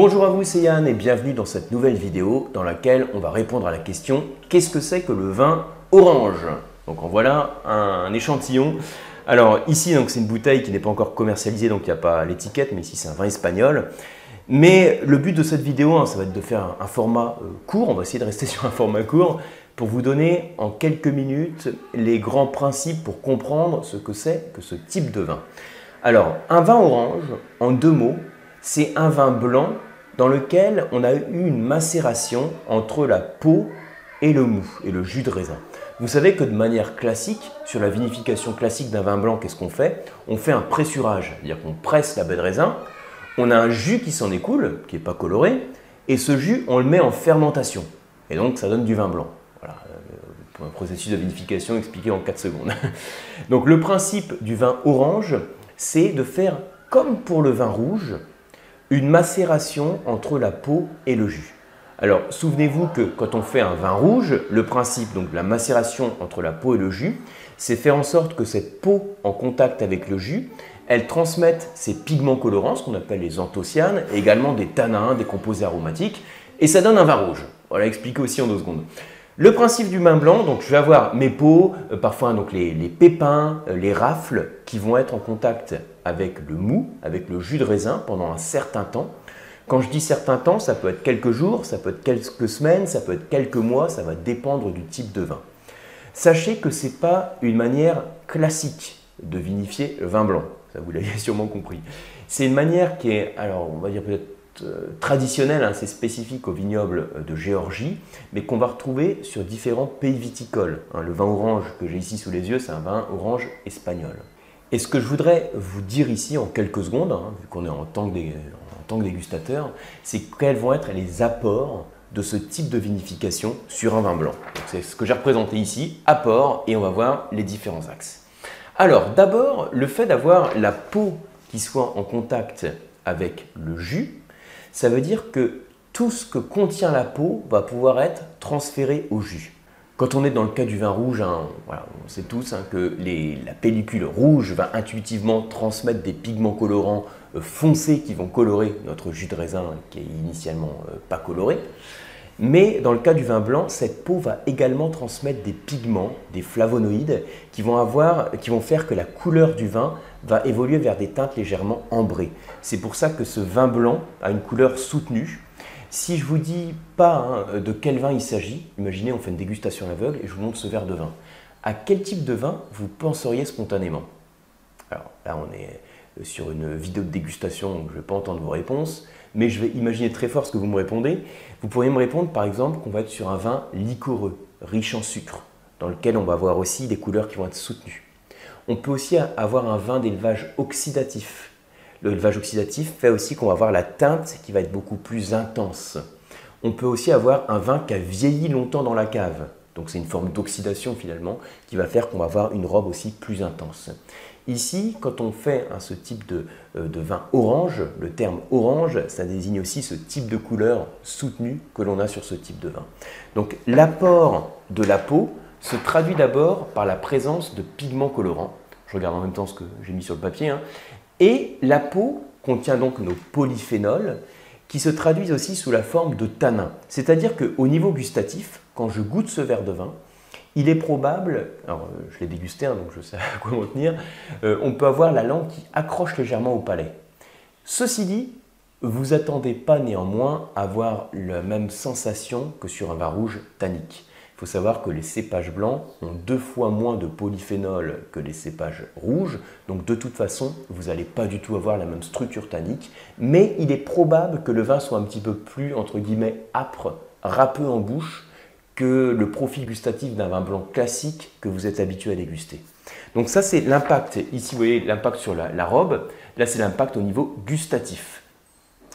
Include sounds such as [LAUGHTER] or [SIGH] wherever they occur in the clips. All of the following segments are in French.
Bonjour à vous, c'est Yann et bienvenue dans cette nouvelle vidéo dans laquelle on va répondre à la question qu'est-ce que c'est que le vin orange? Donc en voilà un, échantillon. Alors ici, c'est une bouteille qui n'est pas encore commercialisée, donc il n'y a pas l'étiquette, mais ici c'est un vin espagnol. Mais le but de cette vidéo, hein, ça va être de faire un, format euh, court, on va essayer de rester [LAUGHS] sur un format court, pour vous donner en quelques minutes les grands principes pour comprendre ce que c'est que ce type de vin. Alors, un vin orange, en deux mots, c'est un vin blanc dans lequel on a eu une macération entre la peau et le mou, et le jus de raisin. Vous savez que de manière classique, sur la vinification classique d'un vin blanc, qu'est-ce qu'on fait? On fait un pressurage, c'est-à-dire qu'on presse la baie de raisin, on a un jus qui s'en écoule, qui n'est pas coloré, et ce jus, on le met en fermentation. Et donc, ça donne du vin blanc. Voilà, euh, un processus de vinification expliqué en 4 secondes. [LAUGHS] donc, le principe du vin orange, c'est de faire, comme pour le vin rouge, une macération entre la peau et le jus. Alors, souvenez-vous que quand on fait un vin rouge, le principe donc de la macération entre la peau et le jus, c'est faire en sorte que cette peau en contact avec le jus, elle transmette ces pigments colorants, ce qu'on appelle les anthocyanes, et également des tanins, des composés aromatiques, et ça donne un vin rouge. Voilà, expliquer aussi en deux secondes. Le principe du vin blanc, donc je vais avoir mes peaux, euh, parfois donc les, pépins, euh, les rafles qui vont être en contact avec le mou, avec le jus de raisin pendant un certain temps. Quand je dis certain temps, ça peut être quelques jours, ça peut être quelques semaines, ça peut être quelques mois, ça va dépendre du type de vin. Sachez que ce n'est pas une manière classique de vinifier le vin blanc, ça vous l'avez [LAUGHS] sûrement compris. C'est une manière qui est, alors on va dire peut-être traditionnel, hein, c'est spécifique au vignoble euh, de Géorgie, mais qu'on va retrouver sur différents pays viticoles. Hein. le vin orange que j'ai ici sous les yeux, c'est un vin orange espagnol. Et ce que je voudrais vous dire ici en quelques secondes, hein, vu qu'on est en tant, que, en tant que dégustateur, c'est quels vont être les apports de ce type de vinification sur un vin blanc. C'est ce que j'ai représenté ici, apport, et on va voir les différents axes. Alors d'abord, le fait d'avoir la peau qui soit en contact avec le jus, ça veut dire que tout ce que contient la peau va pouvoir être transféré au jus. Quand on est dans le cas du vin rouge, hein, on sait tous hein, que la pellicule rouge va intuitivement transmettre des pigments colorants euh, foncés qui vont colorer notre jus de raisin qui est initialement euh, pas coloré. Mais dans le cas du vin blanc, cette peau va également transmettre des pigments, des flavonoïdes, qui vont faire que la couleur du vin va évoluer vers des teintes légèrement ambrées. C'est pour ça que ce vin blanc a une couleur soutenue. Si je vous dis pas hein, de quel vin il s'agit, imaginez on fait une dégustation à l'aveugle et je vous montre ce verre de vin. À quel type de vin vous penseriez spontanément? Alors là on est sur une vidéo de dégustation, je ne vais pas entendre vos réponses mais je vais imaginer très fort ce que vous me répondez. Vous pourriez me répondre par exemple qu'on va être sur un vin liquoreux, riche en sucre, dans lequel on va avoir aussi des couleurs qui vont être soutenues. On peut aussi avoir un vin d'élevage oxydatif. L'élevage oxydatif fait aussi qu'on va avoir la teinte qui va être beaucoup plus intense. On peut aussi avoir un vin qui a vieilli longtemps dans la cave. Donc c'est une forme d'oxydation finalement qui va faire qu'on va avoir une robe aussi plus intense. Ici, quand on fait ce type de, euh, de, vin orange, le terme orange, ça désigne aussi ce type de couleur soutenue que l'on a sur ce type de vin. Donc l'apport de la peau se traduit d'abord par la présence de pigments colorants. Je regarde en même temps ce que j'ai mis sur le papier. Hein. Et la peau contient donc nos polyphénols qui se traduisent aussi sous la forme de tanins. C'est-à-dire qu'au niveau gustatif, quand je goûte ce verre de vin, il est probable, alors euh, je l'ai dégusté, hein, donc je sais à quoi m'en tenir, euh, on peut avoir la langue qui accroche légèrement au palais. Ceci dit, vous attendez pas néanmoins à avoir la même sensation que sur un vin rouge tannique. Il faut savoir que les cépages blancs ont deux fois moins de polyphénol que les cépages rouges, donc de toute façon, vous n'allez pas du tout avoir la même structure tannique, mais il est probable que le vin soit un petit peu plus, entre guillemets, âpre, râpeux en bouche, que le profil gustatif d'un vin blanc classique que vous êtes habitué à déguster. Donc ça, c'est l'impact. Ici, vous voyez l'impact sur la, la robe. Là, c'est l'impact au niveau gustatif.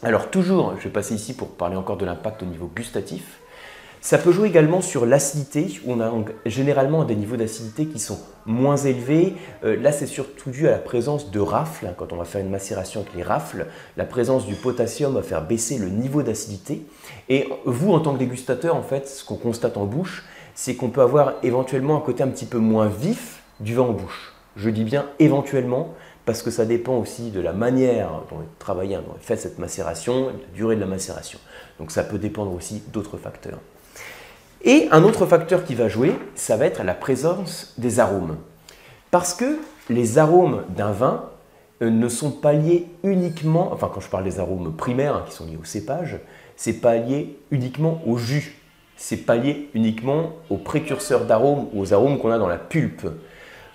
Alors toujours, je vais passer ici pour parler encore de l'impact au niveau gustatif. Ça peut jouer également sur l'acidité, on a généralement des niveaux d'acidité qui sont moins élevés. Euh, là, c'est surtout dû à la présence de rafles. Hein, quand on va faire une macération avec les rafles, la présence du potassium va faire baisser le niveau d'acidité. Et vous, en tant que dégustateur, en fait, ce qu'on constate en bouche, c'est qu'on peut avoir éventuellement un côté un petit peu moins vif du vin en bouche. Je dis bien éventuellement, parce que ça dépend aussi de la manière dont est travaillé, dont est fait cette macération, de la durée de la macération. Donc ça peut dépendre aussi d'autres facteurs. Et un autre facteur qui va jouer, ça va être la présence des arômes. Parce que les arômes d'un vin euh, ne sont pas liés uniquement, enfin quand je parle des arômes primaires hein, qui sont liés au cépage, c'est pas lié uniquement au jus, c'est pas lié uniquement aux précurseurs d'arômes ou aux arômes qu'on a dans la pulpe.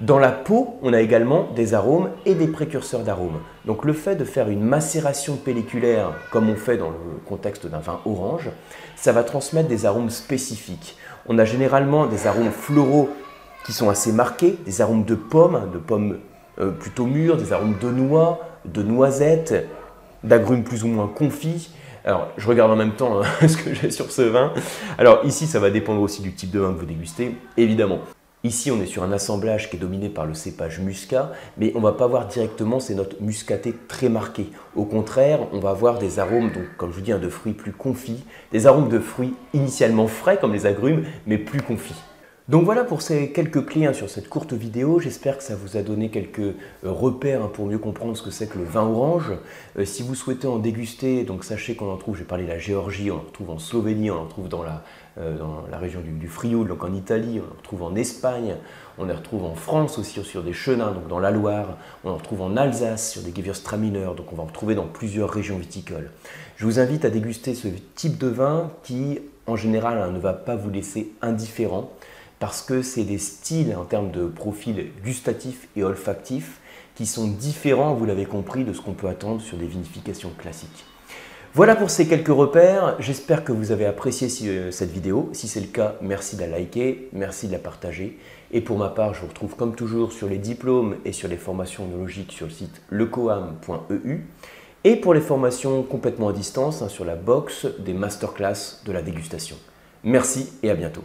Dans la peau, on a également des arômes et des précurseurs d'arômes. Donc le fait de faire une macération pelliculaire, comme on fait dans le contexte d'un vin orange, ça va transmettre des arômes spécifiques. On a généralement des arômes floraux qui sont assez marqués, des arômes de pommes, de pommes euh, plutôt mûres, des arômes de noix, de noisettes, d'agrumes plus ou moins confits. Alors, je regarde en même temps hein, [LAUGHS] ce que j'ai sur ce vin. Alors ici, ça va dépendre aussi du type de vin que vous dégustez, évidemment. Ici, on est sur un assemblage qui est dominé par le cépage muscat, mais on ne va pas avoir directement ces notes muscatées très marquées. Au contraire, on va avoir des arômes, donc, comme je vous dis, hein, de fruits plus confits, des arômes de fruits initialement frais comme les agrumes, mais plus confits. Donc voilà pour ces quelques clés sur cette courte vidéo. J'espère que ça vous a donné quelques euh, repères hein, pour mieux comprendre ce que c'est que le vin orange. Euh, si vous souhaitez en déguster, donc sachez qu'on en trouve, j'ai parlé de la Géorgie, on en retrouve en Slovénie, on en retrouve dans la, euh, dans la région du, du, Frioul, donc en Italie, on en retrouve en Espagne, on en retrouve en France aussi sur des chenins, donc dans la Loire, on en retrouve en Alsace sur des Gewürztraminer, donc on va en retrouver dans plusieurs régions viticoles. Je vous invite à déguster ce type de vin qui, en général, hein, ne va pas vous laisser indifférent parce que c'est des styles en termes de profil gustatif et olfactif qui sont différents, vous l'avez compris, de ce qu'on peut attendre sur des vinifications classiques. Voilà pour ces quelques repères, j'espère que vous avez apprécié euh, cette vidéo. Si c'est le cas, merci de la liker, merci de la partager. Et pour ma part, je vous retrouve comme toujours sur les diplômes et sur les formations logiques sur le site lecoam.eu. Et pour les formations complètement à distance, hein, sur la box des masterclass de la dégustation. Merci et à bientôt.